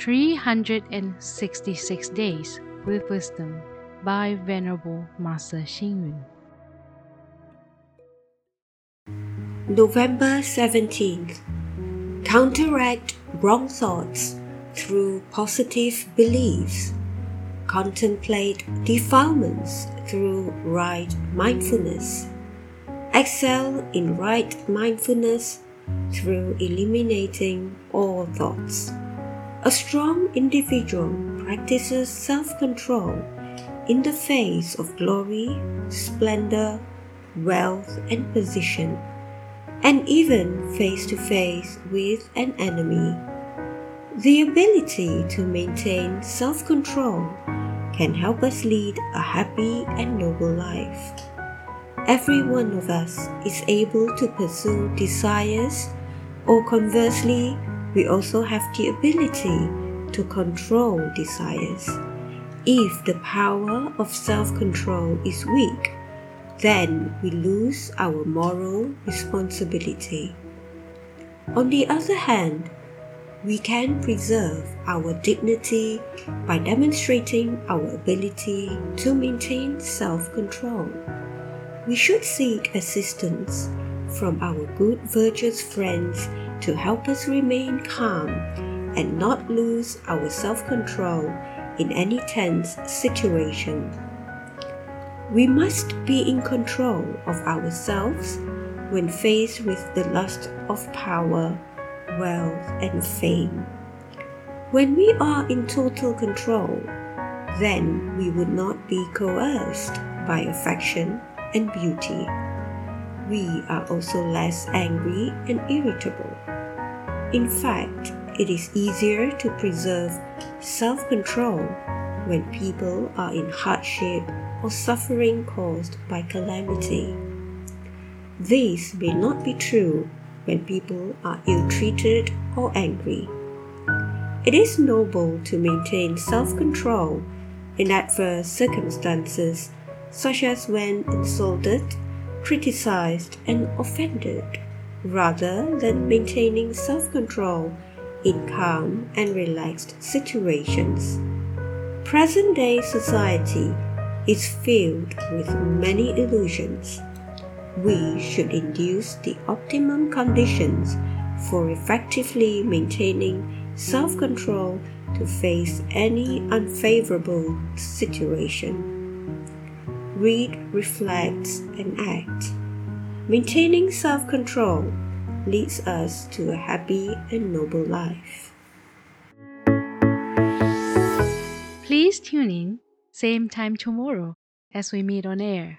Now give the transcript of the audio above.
366 Days with Wisdom by Venerable Master Xing Yun. November 17th. Counteract wrong thoughts through positive beliefs. Contemplate defilements through right mindfulness. Excel in right mindfulness through eliminating all thoughts. A strong individual practices self control in the face of glory, splendor, wealth, and position, and even face to face with an enemy. The ability to maintain self control can help us lead a happy and noble life. Every one of us is able to pursue desires, or conversely, we also have the ability to control desires. If the power of self control is weak, then we lose our moral responsibility. On the other hand, we can preserve our dignity by demonstrating our ability to maintain self control. We should seek assistance from our good, virtuous friends to help us remain calm and not lose our self control in any tense situation. We must be in control of ourselves when faced with the lust of power, wealth, and fame. When we are in total control, then we would not be coerced by affection and beauty we are also less angry and irritable. In fact, it is easier to preserve self control when people are in hardship or suffering caused by calamity. This may not be true when people are ill treated or angry. It is noble to maintain self control in adverse circumstances, such as when insulted criticized, and offended, rather than maintaining self control in calm and relaxed situations. Present day society is filled with many illusions. We should induce the optimum conditions for effectively maintaining self control to face any unfavorable situation read, reflect, and act. Maintaining self control leads us to a happy and noble life. Please tune in, same time tomorrow as we meet on air.